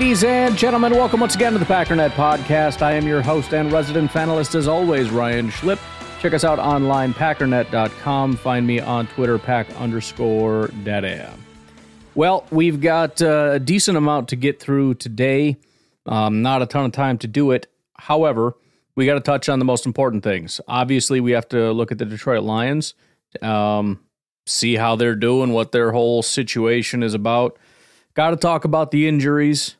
Ladies and gentlemen, welcome once again to the Packernet Podcast. I am your host and resident panelist, as always, Ryan Schlip. Check us out online, packernet.com. Find me on Twitter, pack underscore data. Well, we've got uh, a decent amount to get through today. Um, not a ton of time to do it. However, we got to touch on the most important things. Obviously, we have to look at the Detroit Lions, um, see how they're doing, what their whole situation is about. Got to talk about the injuries,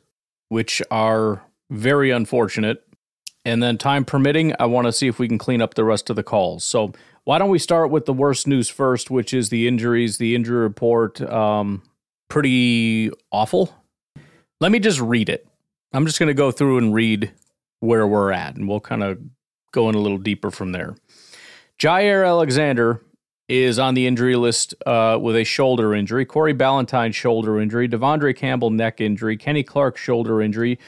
which are very unfortunate. And then, time permitting, I want to see if we can clean up the rest of the calls. So, why don't we start with the worst news first, which is the injuries, the injury report. Um, pretty awful. Let me just read it. I'm just going to go through and read where we're at, and we'll kind of go in a little deeper from there. Jaire Alexander is on the injury list uh, with a shoulder injury. Corey Ballentine shoulder injury. De'Vondre Campbell neck injury. Kenny Clark shoulder injury.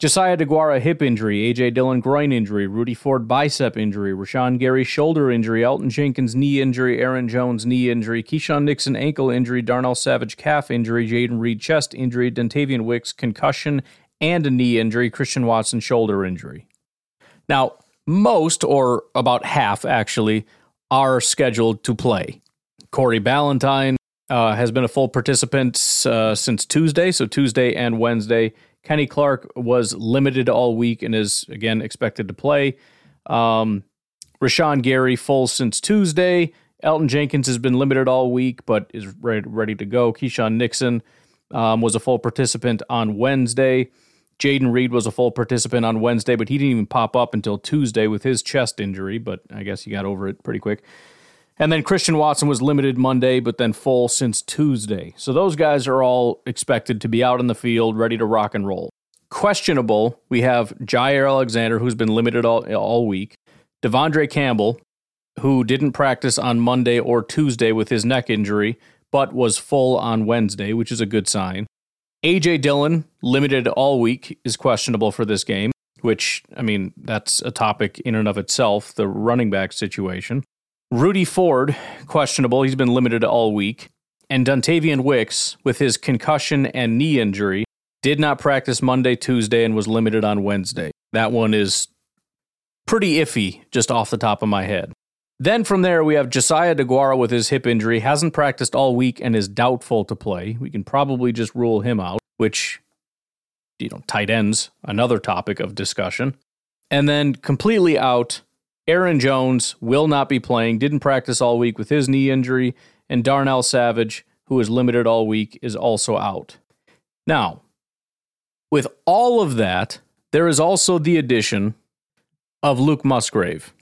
Josiah Deguara hip injury. AJ Dillon groin injury. Rudy Ford bicep injury. Rashan Gary shoulder injury. Elgton Jenkins knee injury. Aaron Jones knee injury. Keisean Nixon ankle injury. Darnell Savage calf injury. Jayden Reed chest injury. Dontayvion Wicks concussion and a knee injury. Christian Watson shoulder injury. Now, most, or about half actually, are scheduled to play. Corey Ballentine uh, has been a full participant uh, since Tuesday, so Tuesday and Wednesday. Kenny Clark was limited all week and is again expected to play. Um, Rashan Gary full since Tuesday. Elgton Jenkins has been limited all week, but is ready, ready to go. Keisean Nixon um, was a full participant on Wednesday. Jayden Reed was a full participant on Wednesday, but he didn't even pop up until Tuesday with his chest injury, but I guess he got over it pretty quick. And then Christian Watson was limited Monday, but then full since Tuesday. So those guys are all expected to be out in the field, ready to rock and roll. Questionable, we have Jaire Alexander, who's been limited all, all week, De'Vondre Campbell, who didn't practice on Monday or Tuesday with his neck injury, but was full on Wednesday, which is a good sign. AJ Dillon, limited all week, is questionable for this game, which, I mean, that's a topic in and of itself, the running back situation. Rudy Ford, questionable. He's been limited all week. And Dontayvion Wicks, with his concussion and knee injury, did not practice Monday, Tuesday, and was limited on Wednesday. That one is pretty iffy, just off the top of my head. Then from there, we have Josiah Deguara with his hip injury, hasn't practiced all week and is doubtful to play. We can probably just rule him out, which, you know, tight ends, another topic of discussion. And then completely out, Aaron Jones will not be playing, didn't practice all week with his knee injury, and Darnell Savage, who is limited all week, is also out. Now, with all of that, there is also the addition of Luke Musgrave.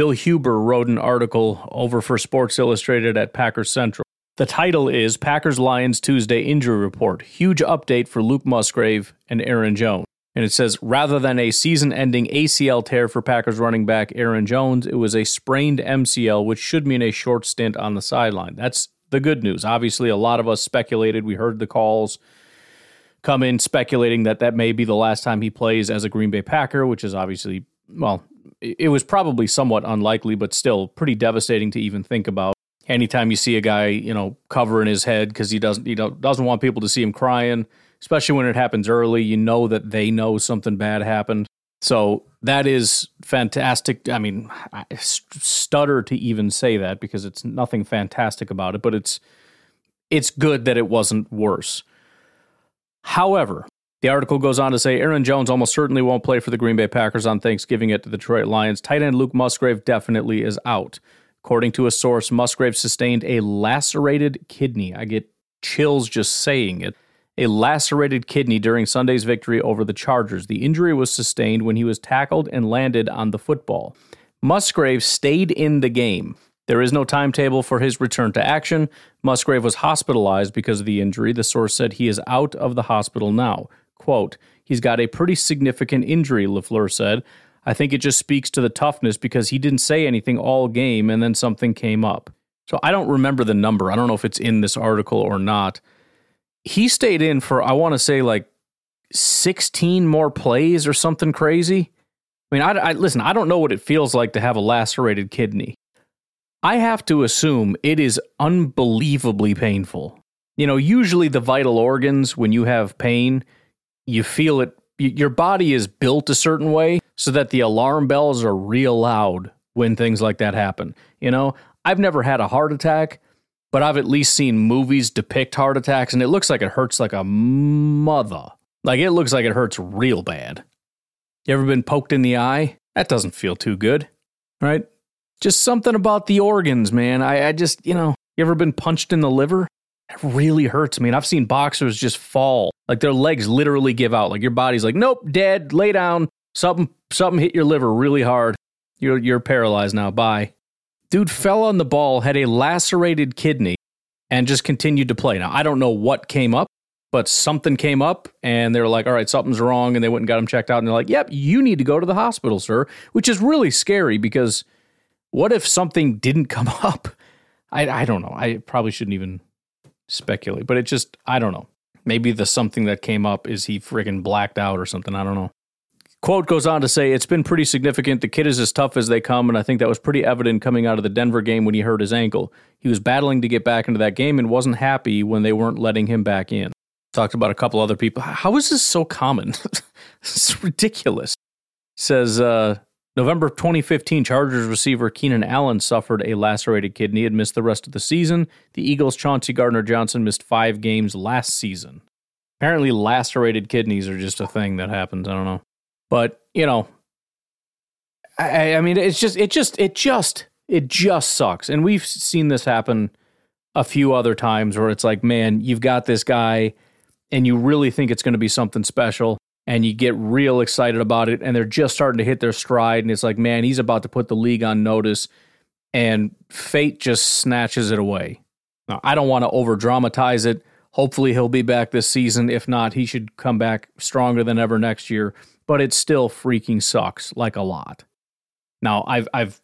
Bill Huber wrote an article over for Sports Illustrated at Packers Central. The title is Packers Lions Tuesday Injury Report Huge Update for Luke Musgrave and Aaron Jones. And it says rather than a season ending ACL tear for Packers running back Aaron Jones, it was a sprained MCL, which should mean a short stint on the sideline. That's the good news. Obviously, a lot of us speculated. We heard the calls come in speculating that that may be the last time he plays as a Green Bay Packer, which is obviously, well, it was probably somewhat unlikely, but still pretty devastating to even think about. anytime you see a guy, you know, covering his head because he doesn't you don't, doesn't want people to see him crying, especially when it happens early, you know that they know something bad happened. So that is fantastic. I mean, I stutter to even say that because it's nothing fantastic about it, but it's it's good that it wasn't worse. However, the article goes on to say Aaron Jones almost certainly won't play for the Green Bay Packers on Thanksgiving at the Detroit Lions. Tight end Luke Musgrave definitely is out. According to a source, Musgrave sustained a lacerated kidney. I get chills just saying it. A lacerated kidney during Sunday's victory over the Chargers. The injury was sustained when he was tackled and landed on the football. Musgrave stayed in the game. There is no timetable for his return to action. Musgrave was hospitalized because of the injury. The source said he is out of the hospital now. Quote, he's got a pretty significant injury, LaFleur said. I think it just speaks to the toughness because he didn't say anything all game and then something came up. So I don't remember the number. I don't know if it's in this article or not. He stayed in for, I want to say, like 16 more plays or something crazy. I mean, I, I, listen, I don't know what it feels like to have a lacerated kidney. I have to assume it is unbelievably painful. You know, usually the vital organs, when you have pain, you feel it. Your body is built a certain way so that the alarm bells are real loud when things like that happen. You know, I've never had a heart attack, but I've at least seen movies depict heart attacks, and it looks like it hurts like a mother. Like it looks like it hurts real bad. You ever been poked in the eye? That doesn't feel too good, right? Just something about the organs, man. I, I just, you know, you ever been punched in the liver? It really hurts. I mean, I've seen boxers just fall, like their legs literally give out. Like your body's like, nope, dead, lay down. Something something hit your liver really hard. You're you're paralyzed now. Bye. Dude fell on the ball, had a lacerated kidney, and just continued to play. Now I don't know what came up, but something came up, and they were like, "All right, something's wrong," and they went and got him checked out, and they're like, "Yep, you need to go to the hospital, sir," which is really scary because what if something didn't come up? I I don't know. I probably shouldn't even speculate, but it just I don't know. Maybe the something that came up is he friggin' blacked out or something. I don't know. Quote goes on to say, It's been pretty significant. The kid is as tough as they come, and I think that was pretty evident coming out of the Denver game when he hurt his ankle. He was battling to get back into that game and wasn't happy when they weren't letting him back in. Talked about a couple other people. How is this so common? it's ridiculous. Says, uh, November 2015, Chargers receiver Keenan Allen suffered a lacerated kidney and missed the rest of the season. The Eagles' Chauncey Gardner Johnson missed five games last season. Apparently, lacerated kidneys are just a thing that happens. I don't know. But you know, I, I mean, it's just, it just, it just, it just sucks. And we've seen this happen a few other times where it's like, man, you've got this guy, and you really think it's going to be something special, and you get real excited about it, and they're just starting to hit their stride, and it's like, man, he's about to put the league on notice, and fate just snatches it away. Now, I don't want to over dramatize it. Hopefully, he'll be back this season. If not, he should come back stronger than ever next year but it still freaking sucks like a lot. Now, I've I've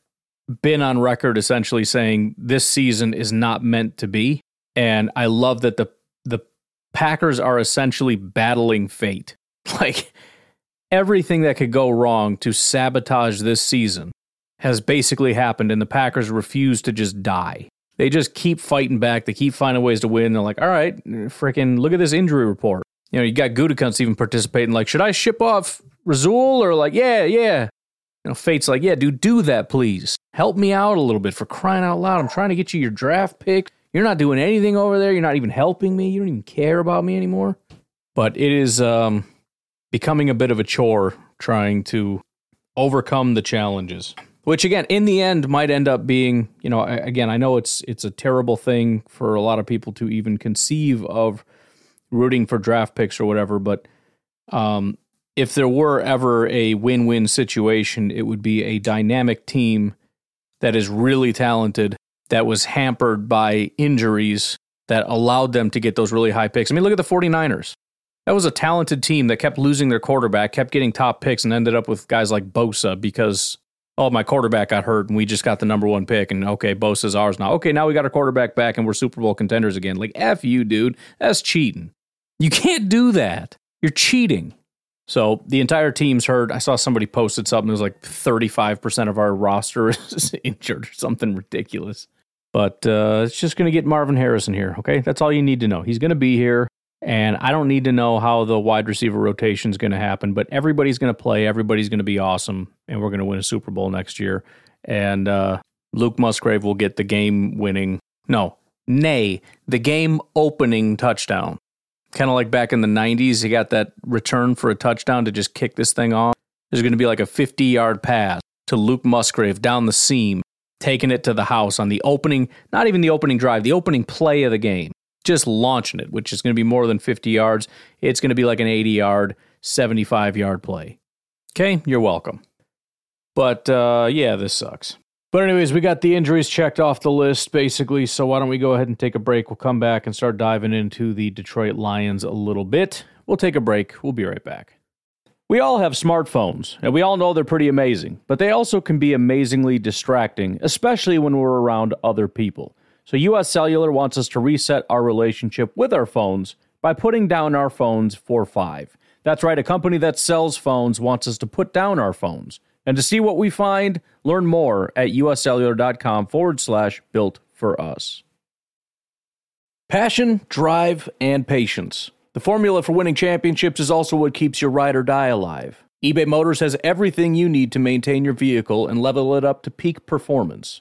been on record essentially saying this season is not meant to be, and I love that the the Packers are essentially battling fate. Like everything that could go wrong to sabotage this season has basically happened, and the Packers refuse to just die. They just keep fighting back. They keep finding ways to win. They're like, all right, freaking look at this injury report. You know, you got Gutekunst even participating. Like, should I ship off Rasul or like, yeah, yeah. You know, Fate's like, yeah, dude, do that, please. Help me out a little bit for crying out loud. I'm trying to get you your draft pick. You're not doing anything over there. You're not even helping me. You don't even care about me anymore. But it is um, becoming a bit of a chore trying to overcome the challenges. Which again, in the end, might end up being, you know, again, I know it's it's a terrible thing for a lot of people to even conceive of rooting for draft picks or whatever, but um, if there were ever a win win situation, it would be a dynamic team that is really talented, that was hampered by injuries that allowed them to get those really high picks. I mean, look at the 49ers. That was a talented team that kept losing their quarterback, kept getting top picks, and ended up with guys like Bosa because, oh, my quarterback got hurt and we just got the number one pick. And okay, Bosa's ours now. Okay, now we got our quarterback back and we're Super Bowl contenders again. Like, F you, dude. That's cheating. You can't do that. You're cheating. So the entire team's hurt. I saw somebody posted something. It was like 35% of our roster is injured or something ridiculous. But uh, it's just going to get Marvin Harrison here. Okay, that's all you need to know. He's going to be here, and I don't need to know how the wide receiver rotation is going to happen. But everybody's going to play. Everybody's going to be awesome, and we're going to win a Super Bowl next year. And uh, Luke Musgrave will get the game winning. No, nay, the game opening touchdown. Kind of like back in the 90s, he got that return for a touchdown to just kick this thing off. There's going to be like a 50 yard pass to Luke Musgrave down the seam, taking it to the house on the opening, not even the opening drive, the opening play of the game. Just launching it, which is going to be more than 50 yards. It's going to be like an 80 yard, 75 yard play. Okay, you're welcome. But uh, yeah, this sucks. But, anyways, we got the injuries checked off the list, basically. So, why don't we go ahead and take a break? We'll come back and start diving into the Detroit Lions a little bit. We'll take a break. We'll be right back. We all have smartphones, and we all know they're pretty amazing, but they also can be amazingly distracting, especially when we're around other people. So, US Cellular wants us to reset our relationship with our phones by putting down our phones for five. That's right, a company that sells phones wants us to put down our phones. And to see what we find, learn more at uscellular.com forward slash built for us. Passion, drive, and patience. The formula for winning championships is also what keeps your ride or die alive. eBay Motors has everything you need to maintain your vehicle and level it up to peak performance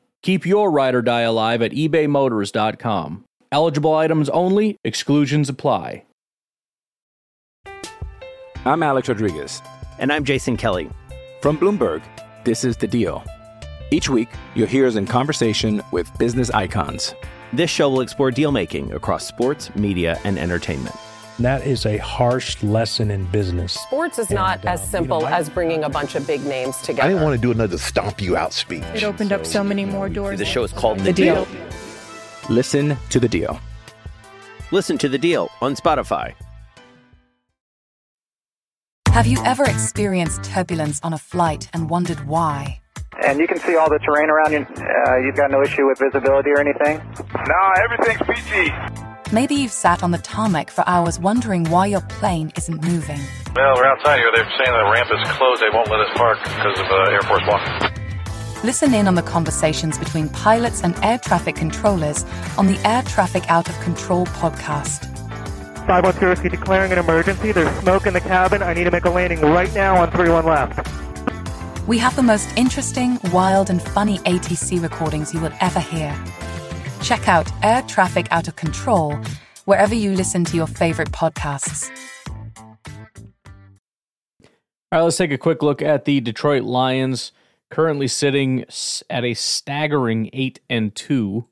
Keep your ride or die alive at ebaymotors.com. Eligible items only, exclusions apply. I'm Alex Rodriguez. And I'm Jason Kelly. From Bloomberg, this is The Deal. Each week, you'll hear us in conversation with business icons. This show will explore deal making across sports, media, and entertainment. That is a harsh lesson in business. Sports is not And, as um, simple you know, I- as bringing a bunch of big names together. I didn't want to do another stomp you out speech. It opened up so many more doors. The show is called The, The Deal. Listen to The Deal. Listen to The Deal on Spotify. Have you ever experienced turbulence on a flight and wondered why? And you can see all the terrain around you. Uh, you've got no issue with visibility or anything? No, everything's PG. Maybe you've sat on the tarmac for hours wondering why your plane isn't moving. Well, we're outside here. They're saying the ramp is closed. They won't let us park because of uh, Air Force One. Listen in on the conversations between pilots and air traffic controllers on the Air Traffic Out of Control podcast. 510 Whiskey declaring an emergency. There's smoke in the cabin. I need to make a landing right now on 31 left. We have the most interesting, wild, and funny ATC recordings you will ever hear. Check out Air Traffic Out of Control wherever you listen to your favorite podcasts. All right, let's take a quick look at the Detroit Lions, currently sitting at a staggering eight and two.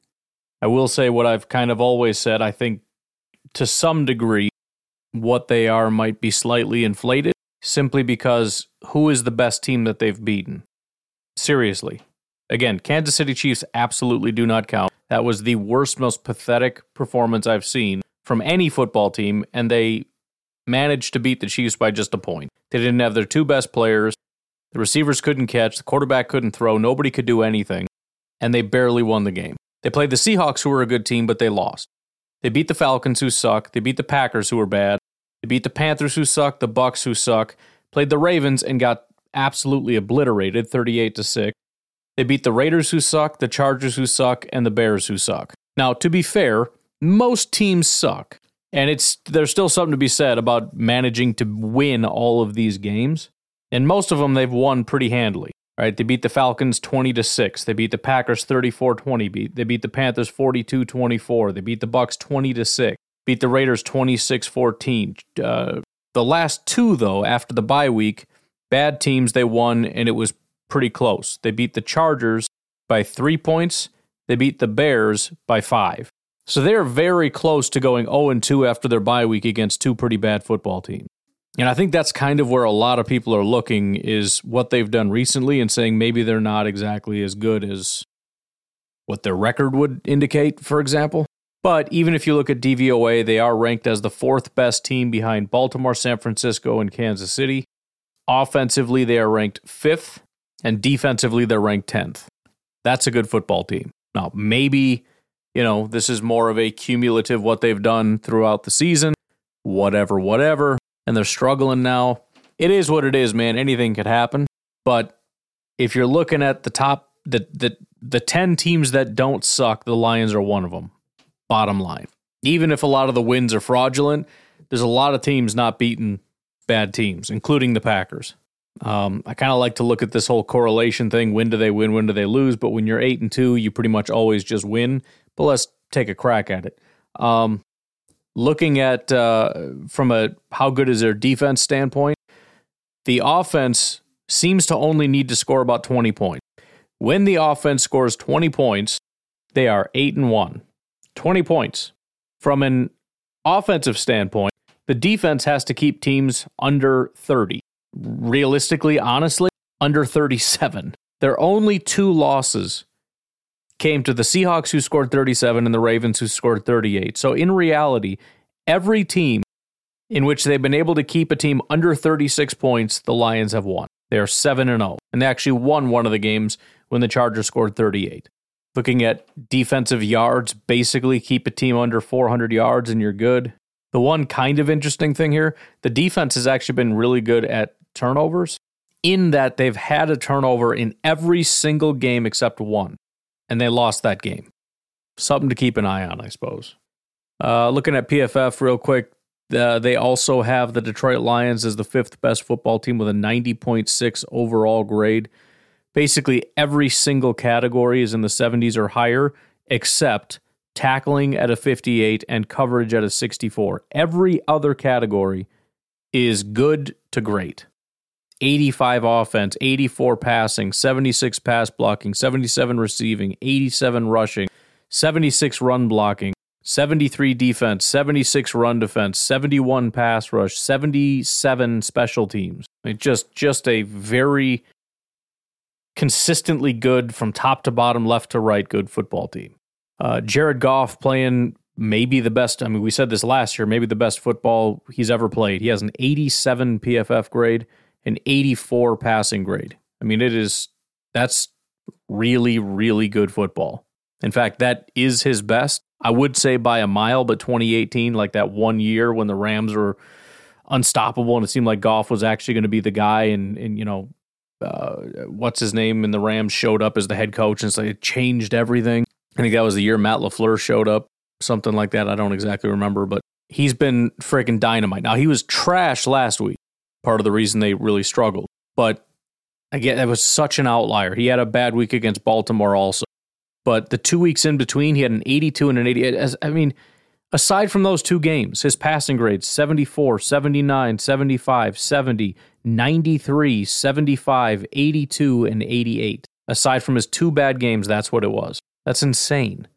I will say what I've kind of always said. I think to some degree, what they are might be slightly inflated, simply because who is the best team that they've beaten? Seriously. Again, Kansas City Chiefs absolutely do not count. That was the worst, most pathetic performance I've seen from any football team, and they managed to beat the Chiefs by just a point. They didn't have their two best players. The receivers couldn't catch, the quarterback couldn't throw, nobody could do anything, and they barely won the game. They played the Seahawks, who were a good team, but they lost. They beat the Falcons, who suck. They beat the Packers, who were bad. They beat the Panthers, who suck. The Bucks, who suck. Played the Ravens and got absolutely obliterated, 38 to 6. They beat the Raiders, who suck, the Chargers, who suck, and the Bears, who suck. Now, to be fair, most teams suck. And it's there's still something to be said about managing to win all of these games. And most of them they've won pretty handily. Right? They beat the Falcons 20 to 6. They beat the Packers 34-20. Beat they beat the Panthers 42-24. They beat the Bucks 20 to 6. Beat the Raiders 26-14. Uh, the last two though after the bye week, bad teams they won and it was pretty close. They beat the Chargers by 3 points. They beat the Bears by 5. So they're very close to going 0 and 2 after their bye week against two pretty bad football teams. And I think that's kind of where a lot of people are looking is what they've done recently and saying maybe they're not exactly as good as what their record would indicate, for example. But even if you look at DVOA, they are ranked as the fourth best team behind Baltimore, San Francisco, and Kansas City. Offensively, they are ranked fifth, and defensively, they're ranked 10th. That's a good football team. Now, maybe, you know, this is more of a cumulative what they've done throughout the season, whatever, whatever, and they're struggling now. It is what it is, man. Anything could happen. But if you're looking at the top, the, the, the 10 teams that don't suck, the Lions are one of them. Bottom line. Even if a lot of the wins are fraudulent, there's a lot of teams not beating bad teams, including the Packers. Um, I kind of like to look at this whole correlation thing. When do they win? When do they lose? But when you're eight and two, you pretty much always just win. But let's take a crack at it. Um, looking at uh, from a how good is their defense standpoint, the offense seems to only need to score about 20 points. When the offense scores 20 points, they are 8 and 1. 20 points. From an offensive standpoint, the defense has to keep teams under 30. Realistically, honestly, under 37. Their only two losses came to the Seahawks, who scored 37, and the Ravens, who scored 38. So, in reality, every team in which they've been able to keep a team under 36 points, the Lions have won. They are 7 and 0, and they actually won one of the games when the Chargers scored 38. Looking at defensive yards, basically keep a team under 400 yards and you're good. The one kind of interesting thing here, the defense has actually been really good at turnovers in that they've had a turnover in every single game except one, and they lost that game. Something to keep an eye on, I suppose. Uh, looking at PFF real quick, uh, they also have the Detroit Lions as the fifth best football team with a 90.6 overall grade. Basically, every single category is in the 70s or higher, except tackling at a 58 and coverage at a 64. Every other category is good to great. 85 offense, 84 passing, 76 pass blocking, 77 receiving, 87 rushing, 76 run blocking, 73 defense, 76 run defense, 71 pass rush, 77 special teams. Just just a very consistently good from top to bottom, left to right, good football team. Uh, Jared Goff playing maybe the best. I mean, we said this last year, maybe the best football he's ever played. He has an 87 PFF grade, an 84 passing grade. I mean, it is that's really, really good football. In fact, that is his best. I would say by a mile, but 2018, like that one year when the Rams were unstoppable and it seemed like Goff was actually going to be the guy and and you know uh, what's his name and the Rams showed up as the head coach and so it changed everything. I think that was the year Matt LaFleur showed up, something like that. I don't exactly remember, but he's been freaking dynamite. Now he was trash last week, part of the reason they really struggled. But again, that was such an outlier. He had a bad week against Baltimore also. But the two weeks in between, he had an 82 and an 80. As, I mean, aside from those two games, his passing grades 74, 79, 75, 70, 93, 75, 82, and 88. Aside from his two bad games, that's what it was. That's insane.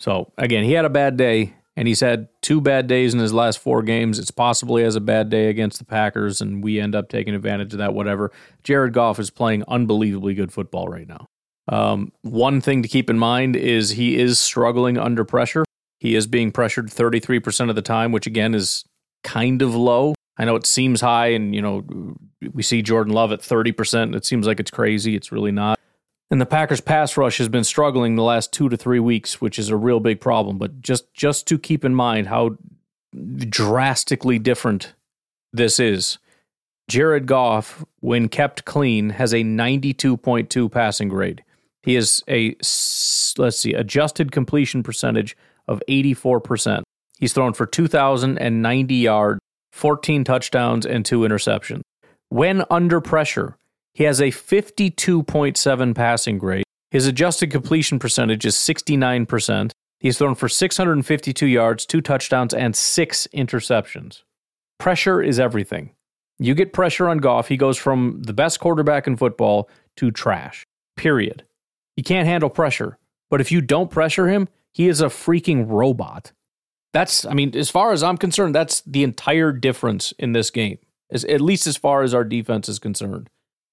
So, again, he had a bad day, and he's had two bad days in his last four games. It's possible he has a bad day against the Packers, and we end up taking advantage of that, whatever. Jared Goff is playing unbelievably good football right now. Um, one thing to keep in mind is he is struggling under pressure. He is being pressured 33% of the time, which again is kind of low. I know it seems high, and you know we see Jordan Love at 30%. It seems like it's crazy. It's really not. And the Packers pass rush has been struggling the last two to three weeks, which is a real big problem. But just just to keep in mind how drastically different this is. Jared Goff, when kept clean, has a 92.2 passing grade. He has a let's see, adjusted completion percentage of 84%. He's thrown for 2090 yards, 14 touchdowns and 2 interceptions. When under pressure, he has a 52.7 passing grade. His adjusted completion percentage is 69%. He's thrown for 652 yards, two touchdowns, and six interceptions. Pressure is everything. You get pressure on Goff, he goes from the best quarterback in football to trash. Period. He can't handle pressure. But if you don't pressure him, he is a freaking robot. That's, I mean, as far as I'm concerned, that's the entire difference in this game, as, at least as far as our defense is concerned.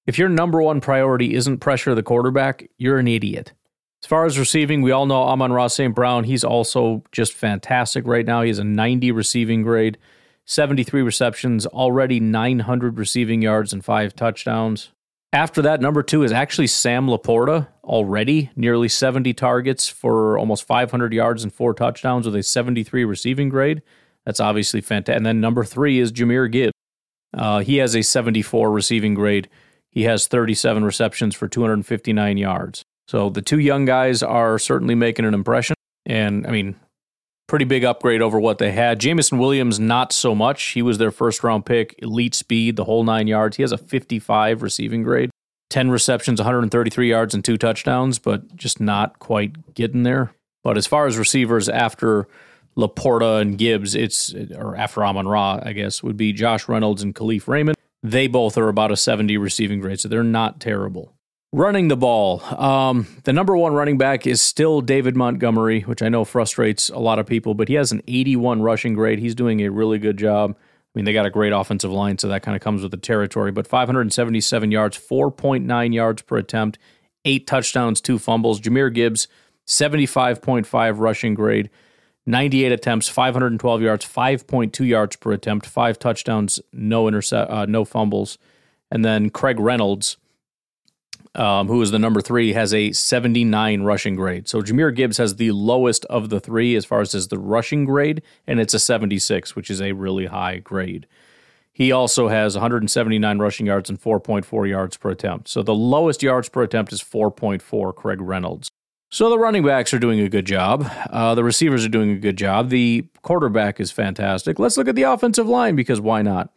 If your number one priority isn't pressure the quarterback, you're an idiot. As far as receiving, we all know Amon-Ra St. Brown. He's also just fantastic right now. He has a 90 receiving grade, 73 receptions, already 900 receiving yards and five touchdowns. After that, number two is actually Sam LaPorta, already nearly 70 targets for almost 500 yards and four touchdowns with a 73 receiving grade. That's obviously fantastic. And then number three is Jahmyr Gibbs. Uh, he has a 74 receiving grade. He has 37 receptions for 259 yards. So the two young guys are certainly making an impression. And I mean, pretty big upgrade over what they had. Jameson Williams, not so much. He was their first round pick, elite speed, the whole nine yards. He has a 55 receiving grade, 10 receptions, 133 yards, and two touchdowns, but just not quite getting there. But as far as receivers after LaPorta and Gibbs, it's, or after Amon Ra, I guess, would be Josh Reynolds and Kalif Raymond. They both are about a 70 receiving grade, so they're not terrible. Running the ball. Um, the number one running back is still David Montgomery, which I know frustrates a lot of people, but he has an 81 rushing grade. He's doing a really good job. I mean, they got a great offensive line, so that kind of comes with the territory. But 577 yards, 4.9 yards per attempt, eight touchdowns, two fumbles. Jahmyr Gibbs, 75.5 rushing grade, 98 attempts, 512 yards, 5.2 yards per attempt, five touchdowns, no intercept, uh, no fumbles. And then Craig Reynolds, um, who is the number three, has a 79 rushing grade. So Jahmyr Gibbs has the lowest of the three as far as is the rushing grade, and it's a 76, which is a really high grade. He also has 179 rushing yards and 4.4 yards per attempt. So the lowest yards per attempt is 4.4, Craig Reynolds. So the running backs are doing a good job. Uh, the receivers are doing a good job. The quarterback is fantastic. Let's look at the offensive line because why not?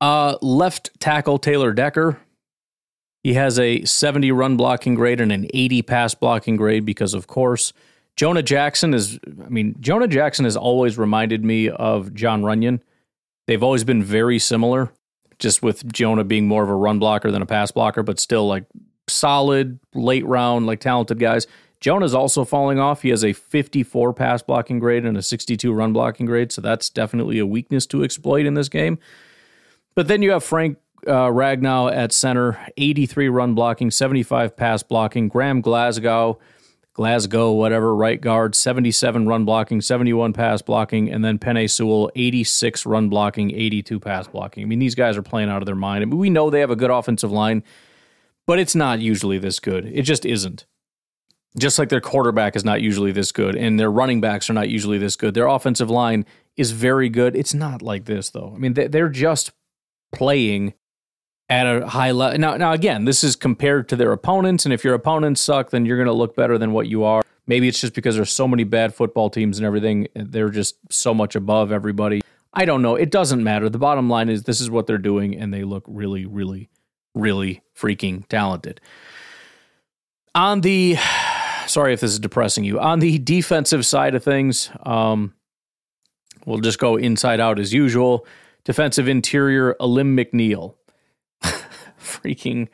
Uh, left tackle Taylor Decker he has a 70 run blocking grade and an 80 pass blocking grade because, of course, Jonah Jackson is, I mean, Jonah Jackson has always reminded me of Jon Runyan. They've always been very similar, just with Jonah being more of a run blocker than a pass blocker, but still like solid, late round, like talented guys. Jonah's also falling off. He has a 54 pass blocking grade and a 62 run blocking grade, so that's definitely a weakness to exploit in this game. But then you have Frank uh, Ragnow at center, 83 run blocking, 75 pass blocking. Graham Glasgow, Glasgow, whatever, right guard, 77 run blocking, 71 pass blocking. And then Penei Sewell, 86 run blocking, 82 pass blocking. I mean, these guys are playing out of their mind. I mean, we know they have a good offensive line, but it's not usually this good. It just isn't. Just like their quarterback is not usually this good, and their running backs are not usually this good. Their offensive line is very good. It's not like this, though. I mean, they're just playing at a high level. Now, now again, this is compared to their opponents, and if your opponents suck, then you're going to look better than what you are. Maybe it's just because there's so many bad football teams and everything; they're just so much above everybody. I don't know. It doesn't matter. The bottom line is this is what they're doing, and they look really, really, really freaking talented. On the, sorry if this is depressing you. On the defensive side of things, um, we'll just go inside out as usual. Defensive interior, Alim McNeil. freaking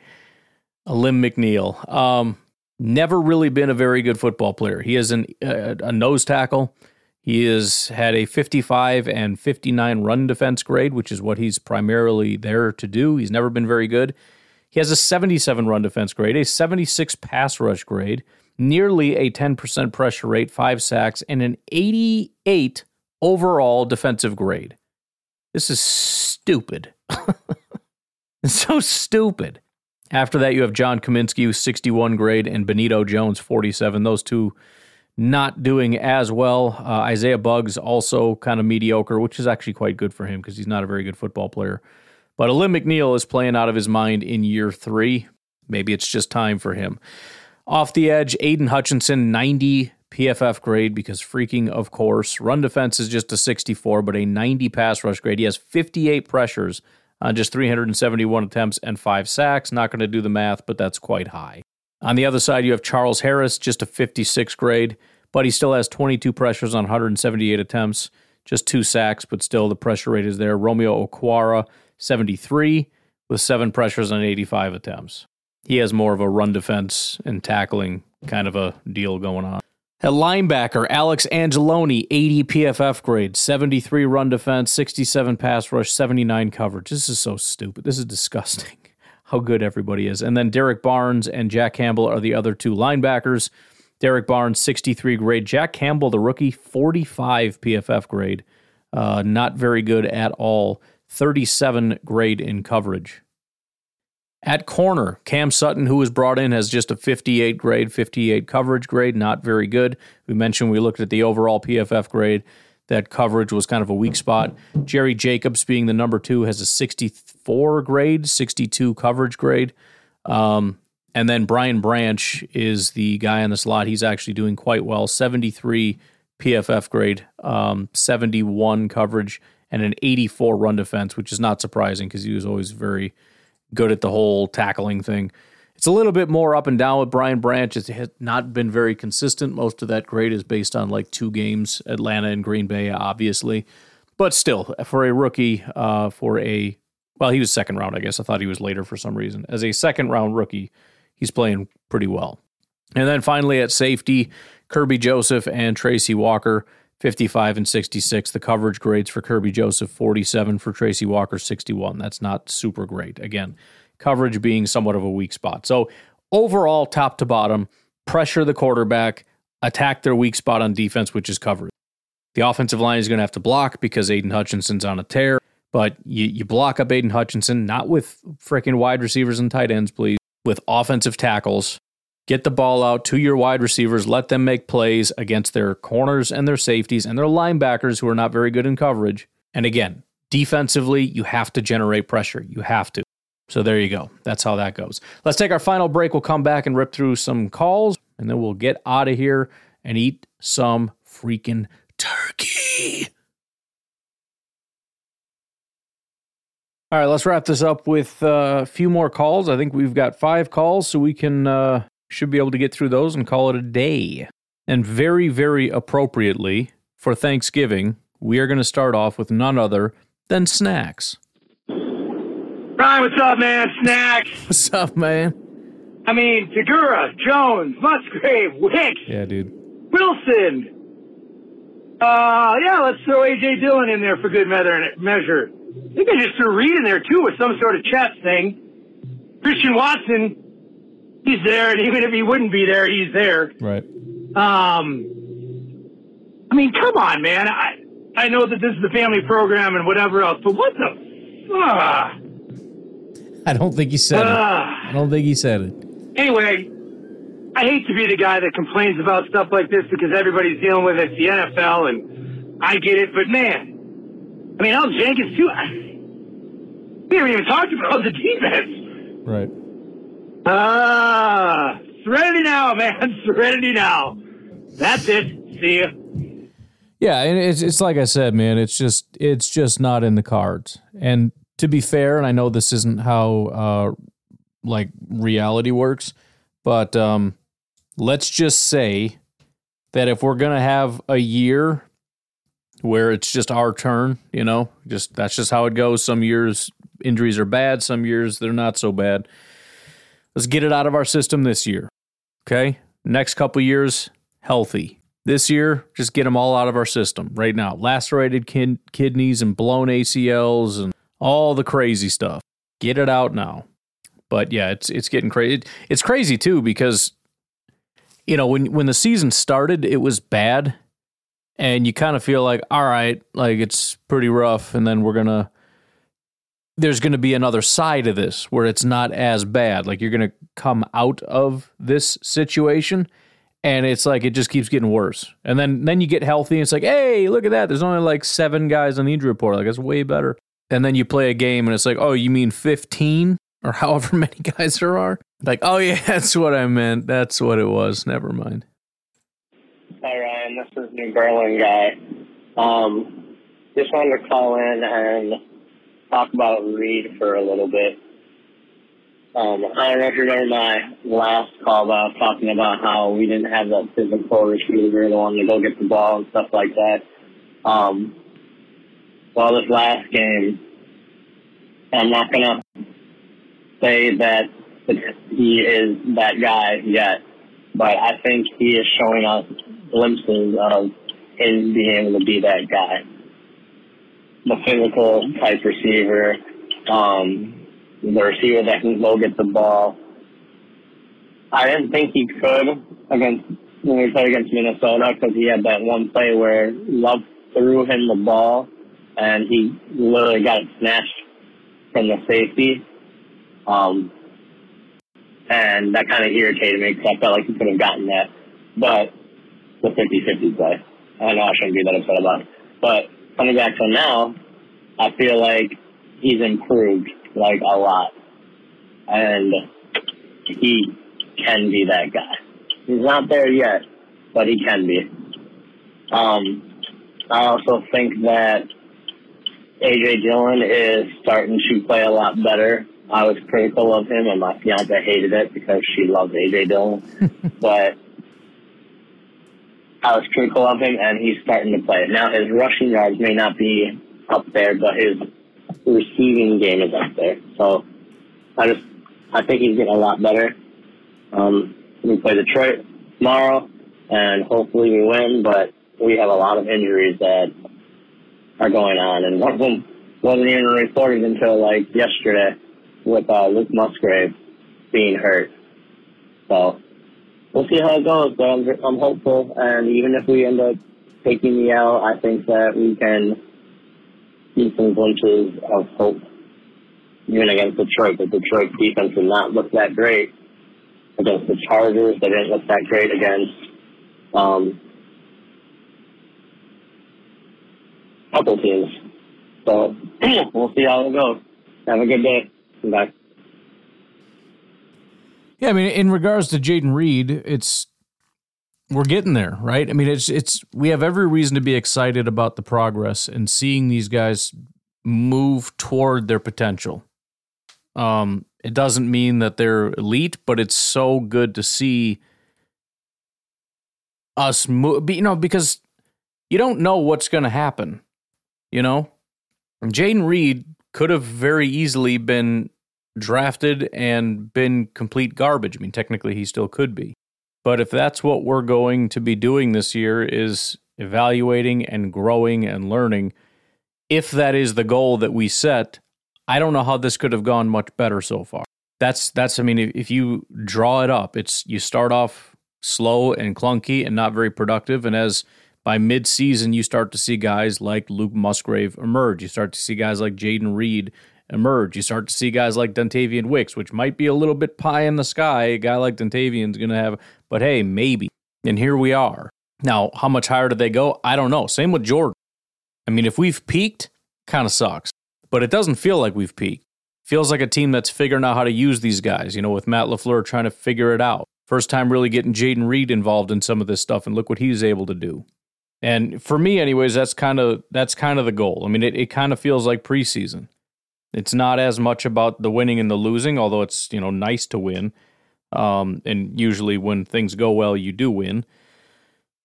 Alim McNeil. Um, never really been a very good football player. He is an, a, a nose tackle. He has had a 55 and 59 run defense grade, which is what he's primarily there to do. He's never been very good. He has a 77 run defense grade, a 76 pass rush grade, nearly a 10% pressure rate, five sacks, and an 88 overall defensive grade. This is stupid. so stupid. After that, you have John Cominsky, 61 grade, and Benito Jones, 47. Those two not doing as well. Uh, Isaiah Buggs also kind of mediocre, which is actually quite good for him because he's not a very good football player. But Alim McNeil is playing out of his mind in year three. Maybe it's just time for him. Off the edge, Aidan Hutchinson, 90 PFF grade because freaking, of course. Run defense is just a 64, but a 90 pass rush grade. He has 58 pressures on just 371 attempts and five sacks. Not going to do the math, but that's quite high. On the other side, you have Charles Harris, just a 56 grade, but he still has 22 pressures on 178 attempts, just two sacks, but still the pressure rate is there. Romeo Okwara, 73, with seven pressures on 85 attempts. He has more of a run defense and tackling kind of a deal going on. At linebacker, Alex Anzalone, 80 PFF grade, 73 run defense, 67 pass rush, 79 coverage. This is so stupid. This is disgusting how good everybody is. And then Derrick Barnes and Jack Campbell are the other two linebackers. Derrick Barnes, 63 grade. Jack Campbell, the rookie, 45 PFF grade. Uh, not very good at all. 37 grade in coverage. At corner, Cam Sutton, who was brought in, has just a 58 grade, 58 coverage grade, not very good. We mentioned we looked at the overall PFF grade. That coverage was kind of a weak spot. Jerry Jacobs, being the number two, has a 64 grade, 62 coverage grade. Um, and then Brian Branch is the guy on the slot. He's actually doing quite well 73 PFF grade, um, 71 coverage, and an 84 run defense, which is not surprising because he was always very good at the whole tackling thing. It's a little bit more up and down with Brian Branch. It has not been very consistent. Most of that grade is based on like two games, Atlanta and Green Bay, obviously. But still, for a rookie, uh, for a well, he was second round, I guess. I thought he was later for some reason. As a second round rookie, he's playing pretty well. And then finally at safety, Kerby Joseph and Tracy Walker, 55 and 66. The coverage grades for Kerby Joseph, 47 for Tracy Walker, 61. That's not super great. Again, coverage being somewhat of a weak spot. So overall, top to bottom, pressure the quarterback, attack their weak spot on defense, which is coverage. The offensive line is going to have to block because Aidan Hutchinson's on a tear, but you, you block up Aidan Hutchinson, not with freaking wide receivers and tight ends, please, with offensive tackles. Get the ball out to your wide receivers, let them make plays against their corners and their safeties and their linebackers who are not very good in coverage. And again, defensively, you have to generate pressure. You have to. So there you go. That's how that goes. Let's take our final break. We'll come back and rip through some calls, and then we'll get out of here and eat some freaking turkey. All right, let's wrap this up with uh, a few more calls. I think we've got five calls, so we can uh, should be able to get through those and call it a day. And very, very appropriately for Thanksgiving, we are going to start off with none other than snacks. Ryan, what's up, man? Snacks. What's up, man? I mean, Segura, Jones, Musgrave, Wicks, Yeah, dude. Wilson. Uh, yeah, let's throw AJ Dillon in there for good measure. I think I just threw Reed in there too with some sort of chess thing. Christian Watson, he's there, and even if he wouldn't be there, he's there. Right. Um, I mean, come on, man. I I know that this is the family program and whatever else, but what the? I don't think he said it. Ah. I don't think he said it. Anyway, I hate to be the guy that complains about stuff like this because everybody's dealing with it. It's the NFL, and I get it. But man, I mean, Al Jenkins too. I, we haven't even talked about the defense. Right. Ah, serenity now, man. Serenity now. That's it. See ya. Yeah, and it's it's like I said, man. It's just it's just not in the cards. And to be fair, and I know this isn't how uh, like reality works, but um, let's just say that if we're gonna have a year where it's just our turn, you know, just that's just how it goes. Some years injuries are bad, some years they're not so bad. Let's get it out of our system this year. Okay? Next couple years, healthy. This year, just get them all out of our system right now. Lacerated kin- kidneys and blown ACLs and all the crazy stuff. Get it out now. But yeah, it's it's getting crazy. It, it's crazy too because you know when when the season started, it was bad, and you kind of feel like, all right, like it's pretty rough, and then we're gonna there's going to be another side of this where it's not as bad. Like you're going to come out of this situation and it's like it just keeps getting worse. And then then you get healthy and it's like, "Hey, look at that. There's only like 7 guys on the injury report. Like that's way better." And then you play a game and it's like, "Oh, you mean 15 or however many guys there are?" Like, "Oh yeah, that's what I meant. That's what it was. Never mind." Hi Ryan, this is New Berlin guy. Um, just wanted to call in and talk about Reed for a little bit. Um, I don't know if you remember my last call, about talking about how we didn't have that physical receiver, the one to go get the ball and stuff like that. Um, well, this last game, I'm not gonna say that he is that guy yet, but I think he is showing us glimpses of his being able to be that guy the physical type receiver, um, the receiver that can go get the ball. I didn't think he could against when we played against Minnesota because he had that one play where Love threw him the ball and he literally got it snatched from the safety. Um, and that kind of irritated me because I felt like he could have gotten that. But the 50-50 play, I know I shouldn't be that upset about it. But coming back to now, I feel like he's improved like a lot, and he can be that guy. He's not there yet, but he can be. Um, I also think that AJ Dillon is starting to play a lot better. I was critical of him, and my fiance hated it because she loves AJ Dillon. but I was critical of him, and he's starting to play. Now his rushing yards may not be up there, but his receiving game is up there. So I just I think he's getting a lot better. Um, we play Detroit tomorrow, and hopefully we win. But we have a lot of injuries that are going on, and one of them wasn't even reported until like yesterday with uh, Luke Musgrave being hurt. So we'll see how it goes, but I'm, I'm hopeful. And even if we end up taking the L, I think that we can see some glimpses of hope. Even against Detroit, the Detroit defense did not look that great against the Chargers. They didn't look that great against um, couple teams. So we'll see how it goes. Have a good day. Bye. Yeah, I mean, in regards to Jayden Reed, it's we're getting there, right? I mean, it's it's we have every reason to be excited about the progress and seeing these guys move toward their potential. Um, it doesn't mean that they're elite, but it's so good to see us move. You know, because you don't know what's going to happen. You know, Jayden Reed could have very easily been drafted and been complete garbage. I mean, technically, he still could be. But if that's what we're going to be doing this year is evaluating and growing and learning, if that is the goal that we set, I don't know how this could have gone much better so far. That's that's I mean if you draw it up, it's you start off slow and clunky and not very productive and as by mid-season you start to see guys like Luke Musgrave emerge. You start to see guys like Jayden Reed emerge. You start to see guys like Dontayvion Wicks, which might be a little bit pie in the sky. A guy like Dontayvion's going to have, but hey, maybe. And here we are. Now, how much higher do they go? I don't know. Same with Jordan. I mean, if we've peaked, kind of sucks, but it doesn't feel like we've peaked. Feels like a team that's figuring out how to use these guys, you know, with Matt LaFleur trying to figure it out. First time really getting Jayden Reed involved in some of this stuff, and look what he's able to do. And for me, anyways, that's kind of that's kind of the goal. I mean, it, it kind of feels like preseason. It's not as much about the winning and the losing, although it's you know nice to win. Um, and usually when things go well, you do win.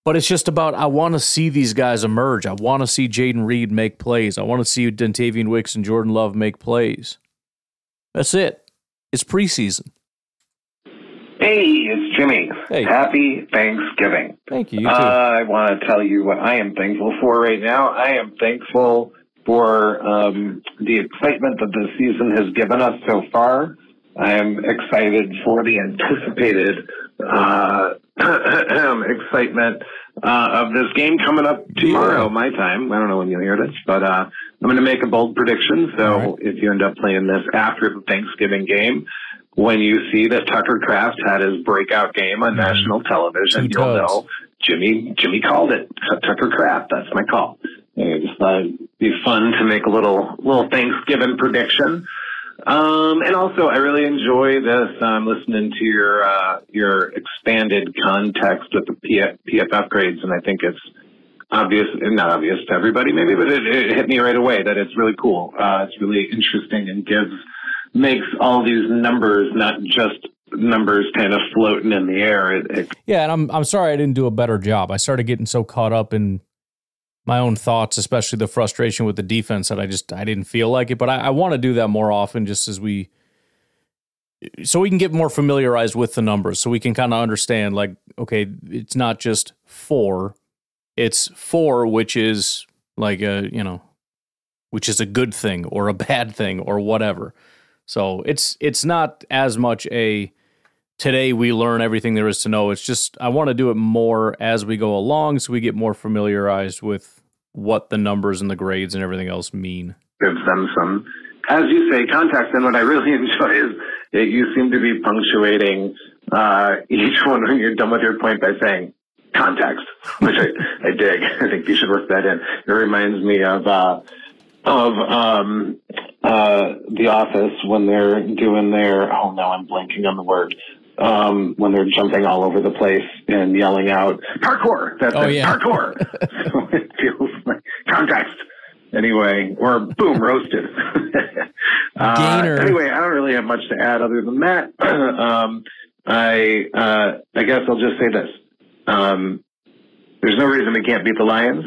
But it's just about I want to see these guys emerge. I want to see Jayden Reed make plays. I want to see Dontayvion Wicks and Jordan Love make plays. That's it. It's preseason. Hey, it's Jimmy. Hey. Happy Thanksgiving. Thank you. You Uh. I want to tell you what I am thankful for right now. I am thankful for um, the excitement that the season has given us so far. I am excited for the anticipated uh, excitement uh, of this game coming up tomorrow, my time. I don't know when you'll hear this, but uh, I'm going to make a bold prediction. So if you end up playing this after the Thanksgiving game, when you see that Tucker Kraft had his breakout game on national television, you'll know Jimmy Jimmy called it. Tucker Kraft. That's my call. I just thought it'd be fun to make a little little Thanksgiving prediction. Um, and also, I really enjoy this. I'm listening to your uh, your expanded context with the PF, PFF grades, and I think it's obvious, not obvious to everybody maybe, but it, it hit me right away that it's really cool. Uh, it's really interesting and gives makes all these numbers not just numbers kind of floating in the air. It, it Yeah, and I'm I'm sorry I didn't do a better job. I started getting so caught up in my own thoughts, especially the frustration with the defense that I just I didn't feel like it. But I, I want to do that more often, just as we so we can get more familiarized with the numbers, so we can kind of understand like, okay, it's not just four, it's four, which is like a you know, which is a good thing or a bad thing or whatever. So it's it's not as much a today we learn everything there is to know. It's just I want to do it more as we go along so we get more familiarized with what the numbers and the grades and everything else mean. Gives them some, as you say, context. And what I really enjoy is that you seem to be punctuating uh, each one when you're done with your point by saying context, which I, I dig. I think you should work that in. It reminds me of uh, of um, uh, The Office when they're doing their oh no, I'm blanking on the word. Um, when they're jumping all over the place and yelling out parkour. That's Oh, it, yeah. parkour. so it feels like context. Anyway, or boom, roasted. uh, Anyway, I don't really have much to add other than that. um, I uh, I guess I'll just say this. Um, there's no reason we can't beat the Lions.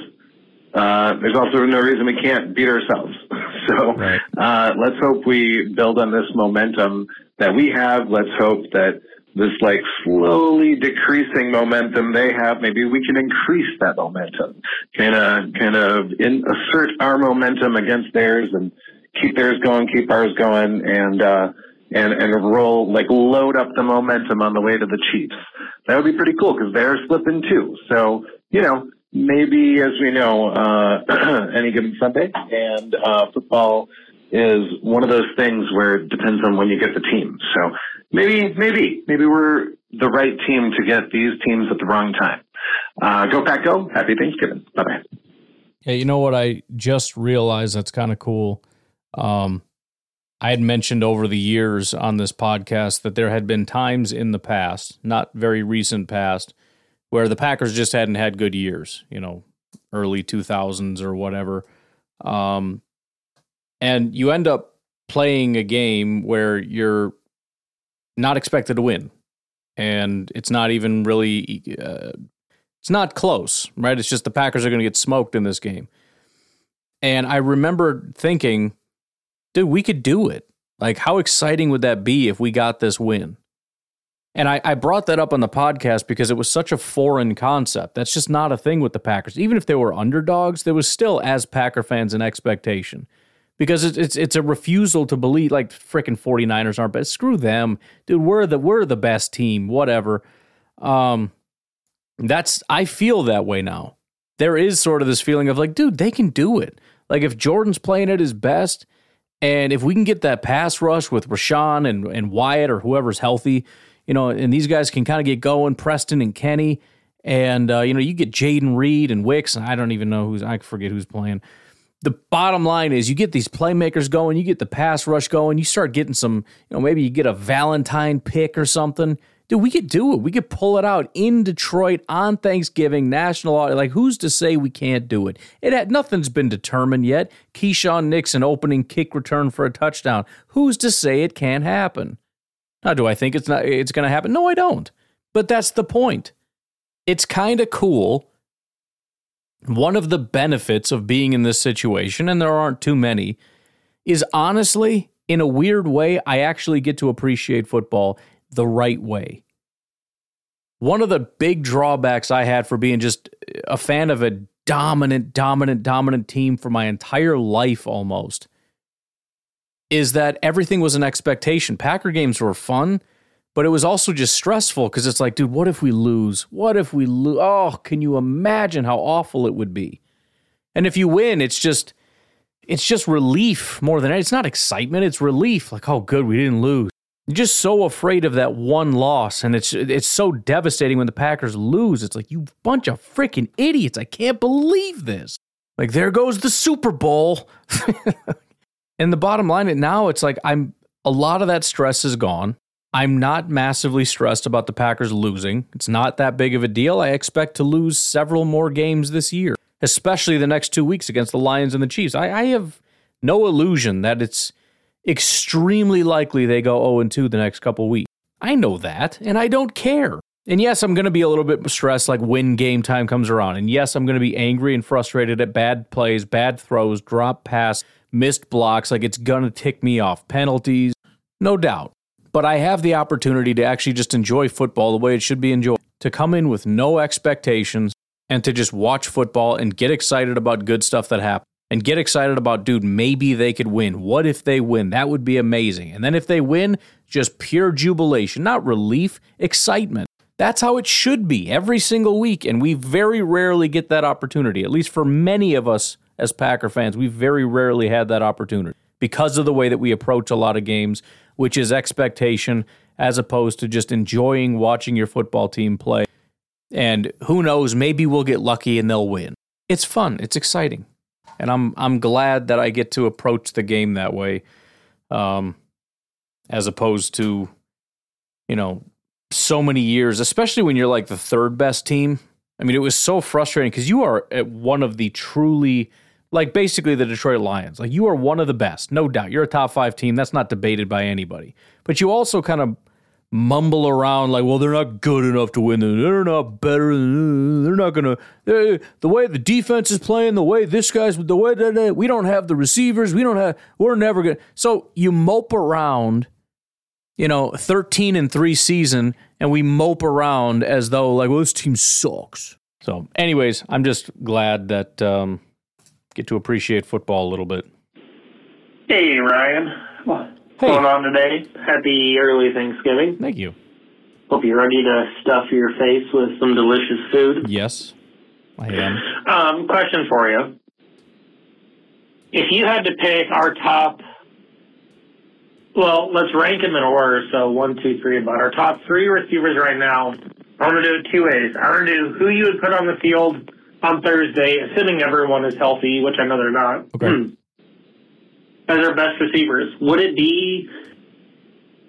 Uh, there's also no reason we can't beat ourselves. so uh, let's hope we build on this momentum that we have. Let's hope that this like slowly decreasing momentum they have, maybe we can increase that momentum. Kind of, kind of in, assert our momentum against theirs and keep theirs going, keep ours going, and uh, and and roll like load up the momentum on the way to the Chiefs. That would be pretty cool because they're slipping too. So you know, maybe as we know, uh, any given Sunday and uh, football is one of those things where it depends on when you get the team. So maybe, maybe, maybe we're the right team to get these teams at the wrong time. Uh, go Pack Go! Happy Thanksgiving! Bye bye. Hey, you know what? I just realized that's kind of cool. Um, I had mentioned over the years on this podcast that there had been times in the past, not very recent past, where the Packers just hadn't had good years, you know, early 2000s or whatever. Um, and you end up playing a game where you're not expected to win. And it's not even really, uh, it's not close, right? It's just the Packers are going to get smoked in this game. And I remember thinking, dude, we could do it. Like, how exciting would that be if we got this win? And I, I brought that up on the podcast because it was such a foreign concept. That's just not a thing with the Packers. Even if they were underdogs, there was still, as Packer fans, an expectation. Because it's it's, it's a refusal to believe like freaking 49ers aren't but screw them. Dude, we're the we're the best team, whatever. Um that's I feel that way now. There is sort of this feeling of like, dude, they can do it. Like if Jordan's playing at his best, and if we can get that pass rush with Rashan and, and Wyatt or whoever's healthy, you know, and these guys can kind of get going, Preston and Kenny, and uh, you know, you get Jayden Reed and Wicks, and I don't even know who's I forget who's playing. The bottom line is you get these playmakers going, you get the pass rush going, you start getting some, you know, maybe you get a Ballentine pick or something. Dude, we could do it. We could pull it out in Detroit on Thanksgiving, national. Like, who's to say we can't do it? It had nothing's been determined yet. Keisean Nixon opening kick return for a touchdown. Who's to say it can't happen? Now, do I think it's not it's gonna happen? No, I don't. But that's the point. It's kind of cool. One of the benefits of being in this situation, and there aren't too many, is honestly, in a weird way, I actually get to appreciate football the right way. One of the big drawbacks I had for being just a fan of a dominant, dominant, dominant team for my entire life almost is that everything was an expectation. Packer games were fun, but it was also just stressful because it's like, dude, what if we lose? What if we lose? Oh, can you imagine how awful it would be? And if you win, it's just it's just relief more than it's not excitement, it's relief. Like, oh good, we didn't lose. You're just so afraid of that one loss, and it's it's so devastating when the Packers lose. It's like you bunch of freaking idiots. I can't believe this. Like there goes the Super Bowl. and the bottom line, now it's like I'm a lot of that stress is gone. I'm not massively stressed about the Packers losing. It's not that big of a deal. I expect to lose several more games this year, especially the next two weeks against the Lions and the Chiefs. I, I have no illusion that it's extremely likely they go 0 2 the next couple weeks. I know that, and I don't care. And yes, I'm going to be a little bit stressed like when game time comes around. And yes, I'm going to be angry and frustrated at bad plays, bad throws, drop pass, missed blocks. Like it's going to tick me off. Penalties, no doubt. But I have the opportunity to actually just enjoy football the way it should be enjoyed, to come in with no expectations and to just watch football and get excited about good stuff that happens. and get excited about, dude, maybe they could win. What if they win? That would be amazing. And then if they win, just pure jubilation, not relief, excitement. That's how it should be every single week. And we very rarely get that opportunity, at least for many of us as Packer fans. We very rarely had that opportunity because of the way that we approach a lot of games, which is expectation as opposed to just enjoying watching your football team play. And who knows, maybe we'll get lucky and they'll win. It's fun, it's exciting and I'm I'm glad that I get to approach the game that way, um, as opposed to, you know, so many years, especially when you're like the third best team. I mean, it was so frustrating because you are at one of the truly, like basically the Detroit Lions. Like you are one of the best, no doubt. You're a top five team. That's not debated by anybody. But you also kind of mumble around like, well, they're not good enough to win. They're not better. They're not gonna. They're, the way the defense is playing, the way this guy's, the way that we don't have the receivers, we don't have. We're never gonna. So you mope around, you know, thirteen and three season, and we mope around as though like, well, this team sucks. So, anyways, I'm just glad that um, get to appreciate football a little bit. Hey, Ryan. Hey. going on today? Happy early Thanksgiving. Thank you. Hope you're ready to stuff your face with some delicious food. Yes, I am. Um, question for you. If you had to pick our top, well, let's rank them in order. So one, two, three, about our top three receivers right now. I'm going to do it two ways. I'm going to do who you would put on the field on Thursday, assuming everyone is healthy, which I know they're not. Okay. as our best receivers. Would it be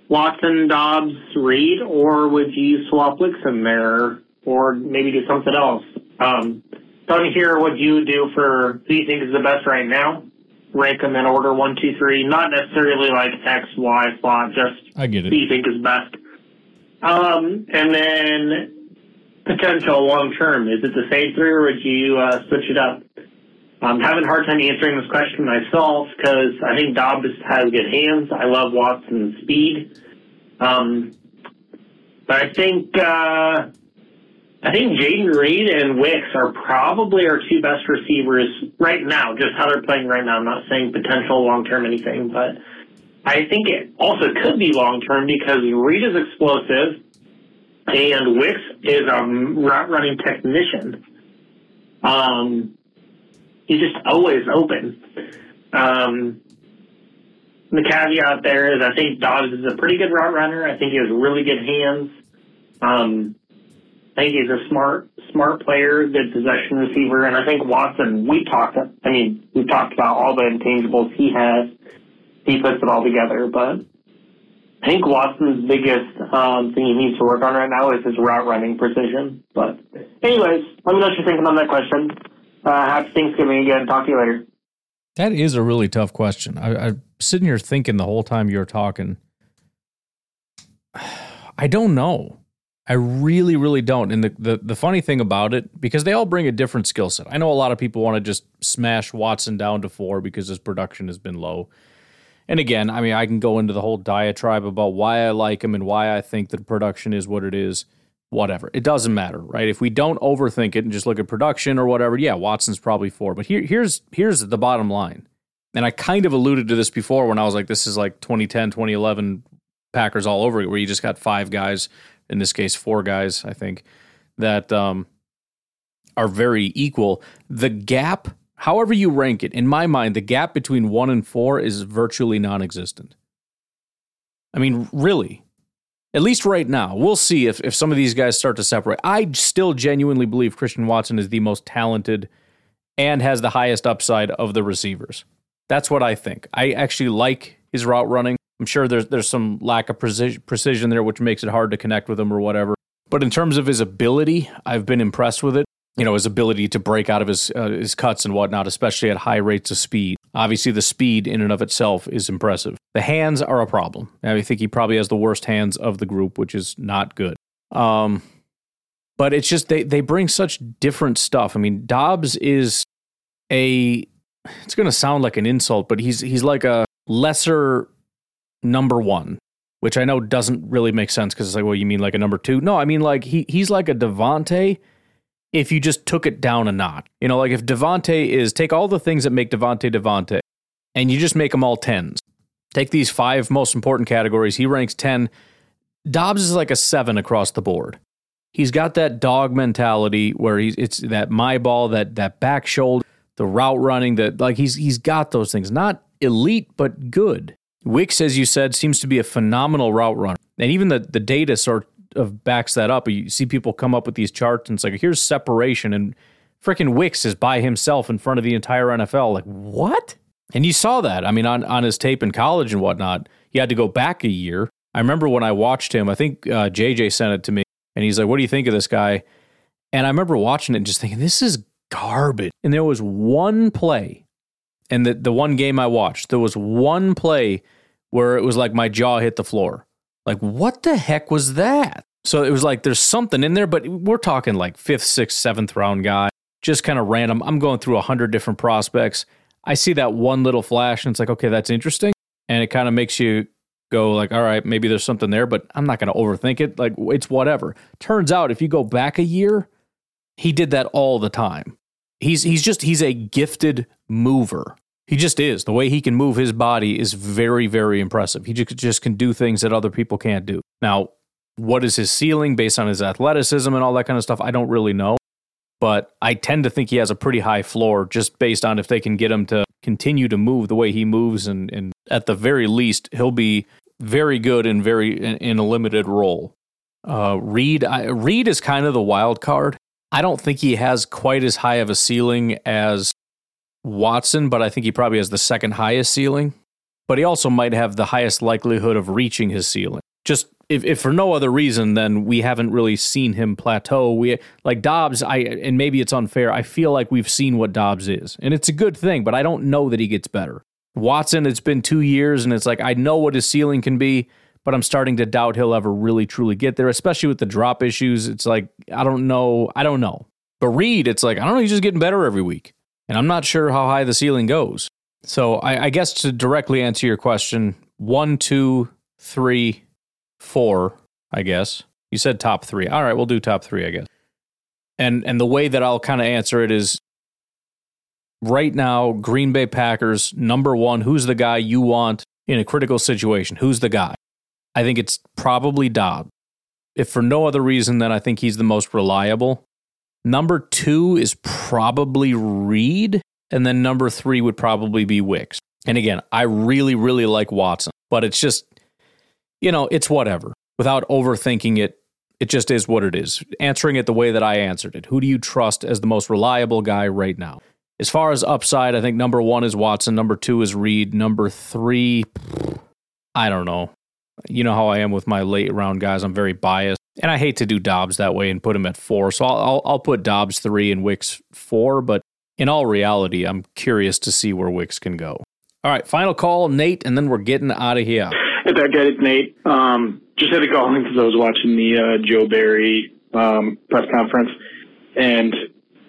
Watson, Doubs, Reed, or would you swap Wicks in there, or maybe do something else? Um, don't hear what you do for who you think is the best right now. Rank them in order one, two, three. Not necessarily like X, Y slot. Just I get it. who you think is best. Um, and then potential long term. Is it the same three, or would you uh, switch it up? I'm having a hard time answering this question myself because I think Doubs has good hands. I love Watson's speed. Um, but I think uh, I think Jayden Reed and Wicks are probably our two best receivers right now. Just how they're playing right now. I'm not saying potential long term anything, but I think it also could be long term because Reed is explosive and Wicks is a route running technician. Um, he's just always open. Um, the caveat there is I think Doubs is a pretty good route runner. I think he has really good hands. Um, I think he's a smart, smart player, good possession receiver, and I think Watson. We talked. I mean, we've talked about all the intangibles he has. He puts it all together, but I think Watson's biggest um, thing he needs to work on right now is his route running precision. But, anyways, let me know what you're thinking on that question. Uh, happy Thanksgiving again. Talk to you later. That is a really tough question. I, I'm sitting here thinking the whole time you're talking. I don't know. I really, really don't. And the, the, the funny thing about it, because they all bring a different skill set. I know a lot of people want to just smash Watson down to four because his production has been low. And again, I mean, I can go into the whole diatribe about why I like him and why I think that production is what it is. Whatever. It doesn't matter, right? If we don't overthink it and just look at production or whatever, yeah, Watson's probably four. But here, here's here's the bottom line. And I kind of alluded to this before when I was like, this is like 2010, 2011 Packers all over, it, where you just got five guys, in this case, four guys, I think, that um, are very equal. The gap, however you rank it, in my mind, the gap between one and four is virtually non existent. I mean, really. At least right now. We'll see if, if some of these guys start to separate. I still genuinely believe Christian Watson is the most talented and has the highest upside of the receivers. That's what I think. I actually like his route running. I'm sure there's there's some lack of precision, precision there, which makes it hard to connect with him or whatever. But in terms of his ability, I've been impressed with it. You know, his ability to break out of his uh, his cuts and whatnot, especially at high rates of speed. Obviously, the speed in and of itself is impressive. The hands are a problem. I think he probably has the worst hands of the group, which is not good. Um, but it's just they they bring such different stuff. I mean, Doubs is a it's going to sound like an insult, but he's he's like a lesser number one, which I know doesn't really make sense because it's like, well, you mean like a number two? No, I mean like he he's like a Davante if you just took it down a notch. You know, like if Davante is take all the things that make Davante Davante and you just make them all tens. Take these five most important categories. He ranks 10. Doubs is like a seven across the board. He's got that dog mentality where he's it's that my ball, that that back shoulder, the route running, that like he's he's got those things. Not elite, but good. Wicks, as you said, seems to be a phenomenal route runner. And even the the data sort of backs that up. You see people come up with these charts and it's like here's separation and freaking Wicks is by himself in front of the entire NFL. Like, what? And you saw that. I mean, on, on his tape in college and whatnot, he had to go back a year. I remember when I watched him, I think uh, JJ sent it to me, and he's like, What do you think of this guy? And I remember watching it and just thinking, This is garbage. And there was one play, and the, the one game I watched, there was one play where it was like my jaw hit the floor. Like, what the heck was that? So it was like there's something in there, but we're talking like fifth, sixth, seventh round guy, just kind of random. I'm going through a hundred different prospects. I see that one little flash and it's like, okay, that's interesting. And it kind of makes you go like, all right, maybe there's something there, but I'm not going to overthink it. Like it's whatever. Turns out if you go back a year, he did that all the time. He's he's just he's a gifted mover. He just is. The way he can move his body is very very impressive. He just, just can do things that other people can't do. Now, what is his ceiling based on his athleticism and all that kind of stuff? I don't really know but I tend to think he has a pretty high floor just based on if they can get him to continue to move the way he moves, and, and at the very least, he'll be very good and very in, in a limited role. Uh, Reed, I, Reed is kind of the wild card. I don't think he has quite as high of a ceiling as Watson, but I think he probably has the second highest ceiling. But he also might have the highest likelihood of reaching his ceiling. Just if, if for no other reason than we haven't really seen him plateau. We like Doubs, I and maybe it's unfair. I feel like we've seen what Doubs is, and it's a good thing, but I don't know that he gets better. Watson, it's been two years, and it's like I know what his ceiling can be, but I'm starting to doubt he'll ever really truly get there, especially with the drop issues. It's like I don't know, I don't know. But Reed, it's like I don't know, he's just getting better every week, and I'm not sure how high the ceiling goes. So I, I guess to directly answer your question, one, two, three, four, I guess. You said top three. All right, we'll do top three, I guess. And and the way that I'll kind of answer it is right now, Green Bay Packers, number one, who's the guy you want in a critical situation? Who's the guy? I think it's probably Doubs. If for no other reason than I think he's the most reliable. Number two is probably Reed. And then number three would probably be Wicks. And again, I really, really like Watson, but it's just you know, it's whatever. Without overthinking it, it just is what it is. Answering it the way that I answered it. Who do you trust as the most reliable guy right now? As far as upside, I think number one is Watson. Number two is Reed. Number three, I don't know. You know how I am with my late round guys. I'm very biased, and I hate to do Doubs that way and put him at four. So I'll I'll, I'll put Doubs three and Wicks four. But in all reality, I'm curious to see where Wicks can go. All right, final call, Nate, and then we're getting out of here. That guy, it's Nate. Um, just had to call in because I was watching the uh, Joe Barry um, press conference, and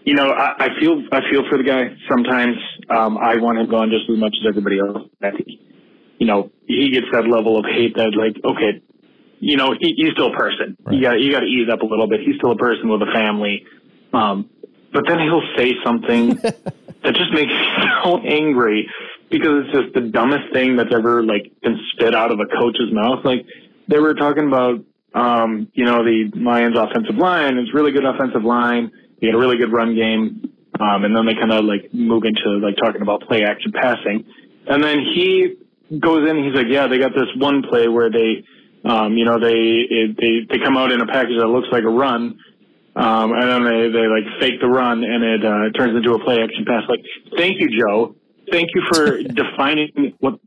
you know, I, I feel I feel for the guy. Sometimes um, I want him gone just as much as everybody else. I think, you know, he gets that level of hate that, like, okay, you know, he, he's still a person. Right. You got you got to ease up a little bit. He's still a person with a family. Um, but then he'll say something that just makes me so angry because it's just the dumbest thing that's ever like been spit out of a coach's mouth. Like they were talking about, um, you know, the Lions offensive line. It's really good offensive line. They had a really good run game. Um, and then they kind of like move into like talking about play action passing. And then he goes in, he's like, yeah, they got this one play where they, um, you know, they, it, they, they come out in a package that looks like a run. Um, and then they, they like fake the run and it, uh, turns into a play action pass. Like, thank you, Joe thank you for defining what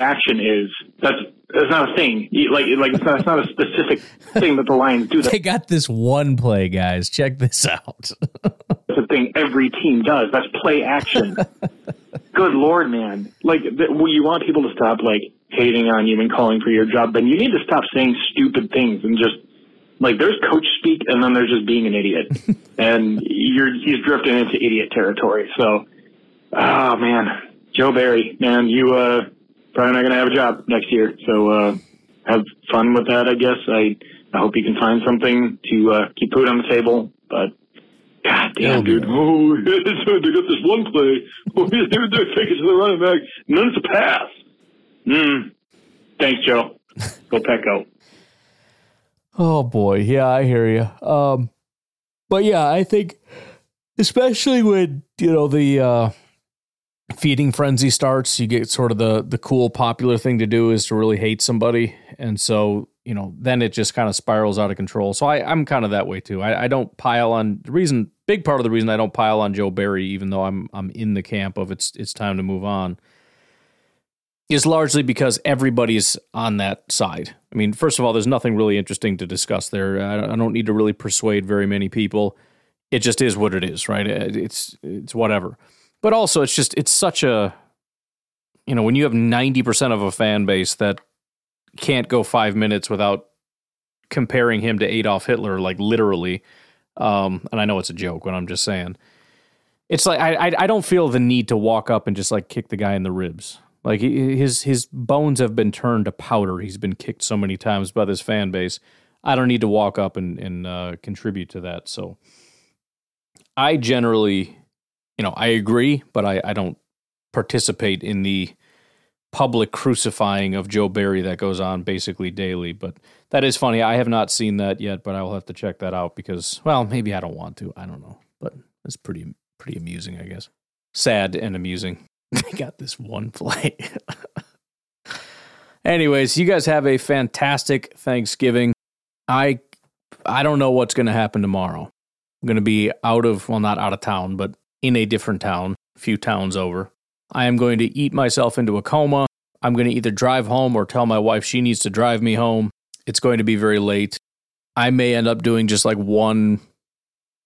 action is. That's that's not a thing. Like like it's not, it's not a specific thing that the Lions do. They got this one play, guys. Check this out. it's a thing every team does. That's play action. Good lord, man! Like the, well, you want people to stop like hating on you and calling for your job, then you need to stop saying stupid things and just like there's coach speak, and then there's just being an idiot, and you're he's drifting into idiot territory. So Oh man, Joe Barry, man, you uh probably not gonna have a job next year. So uh have fun with that, I guess. I I hope you can find something to uh keep food on the table. But God damn, dude. Oh, they got this one play. Oh, they're, they're taking to the running back. None it's a pass. Mm. Thanks, Joe. Go out. Oh boy, yeah, I hear you. Um, but yeah, I think especially when you know the uh, feeding frenzy starts, you get sort of the the cool popular thing to do is to really hate somebody, and so you know then it just kind of spirals out of control. So I I'm kind of that way too. I, I don't pile on the reason. Big part of the reason I don't pile on Joe Barry, even though I'm I'm in the camp of it's it's time to move on, is largely because everybody's on that side. I mean, first of all, there's nothing really interesting to discuss there. I don't need to really persuade very many people. It just is what it is, right? It's it's whatever. But also, it's just it's such a you know when you have ninety percent of a fan base that can't go five minutes without comparing him to Adolf Hitler, like literally. Um, and I know it's a joke, but I'm just saying. It's like I, I I don't feel the need to walk up and just like kick the guy in the ribs. Like his his bones have been turned to powder. He's been kicked so many times by this fan base. I don't need to walk up and and uh, contribute to that. So I generally, you know, I agree, but I, I don't participate in the public crucifying of Joe Barry that goes on basically daily. But that is funny. I have not seen that yet, but I will have to check that out because, well, maybe I don't want to. I don't know, but it's pretty pretty amusing, I guess. Sad and amusing. I got this one play. Anyways, you guys have a fantastic Thanksgiving. I I don't know what's going to happen tomorrow. I'm going to be out of, well, not out of town, but in a different town, a few towns over. I am going to eat myself into a coma. I'm going to either drive home or tell my wife she needs to drive me home. It's going to be very late. I may end up doing just like one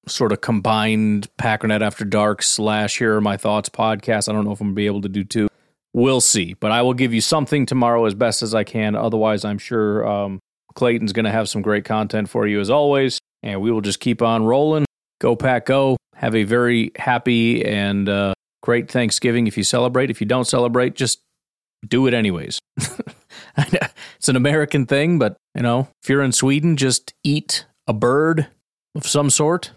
sort of combined Packernet After Dark slash Here Are My Thoughts podcast. I don't know if I'm going to be able to do two. We'll see. But I will give you something tomorrow as best as I can. Otherwise, I'm sure um, Clayton's going to have some great content for you as always. And we will just keep on rolling. Go Pack Go. Have a very happy and uh, great Thanksgiving if you celebrate. If you don't celebrate, just do it anyways. it's an American thing, but you know, if you're in Sweden, just eat a bird of some sort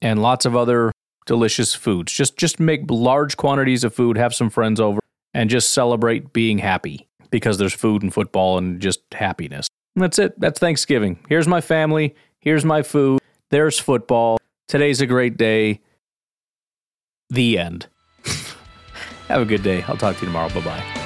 and lots of other delicious foods. Just just make large quantities of food, have some friends over, and just celebrate being happy because there's food and football and just happiness. That's it. That's Thanksgiving. Here's my family. Here's my food. There's football. Today's a great day. The end. Have a good day. I'll talk to you tomorrow. Bye bye.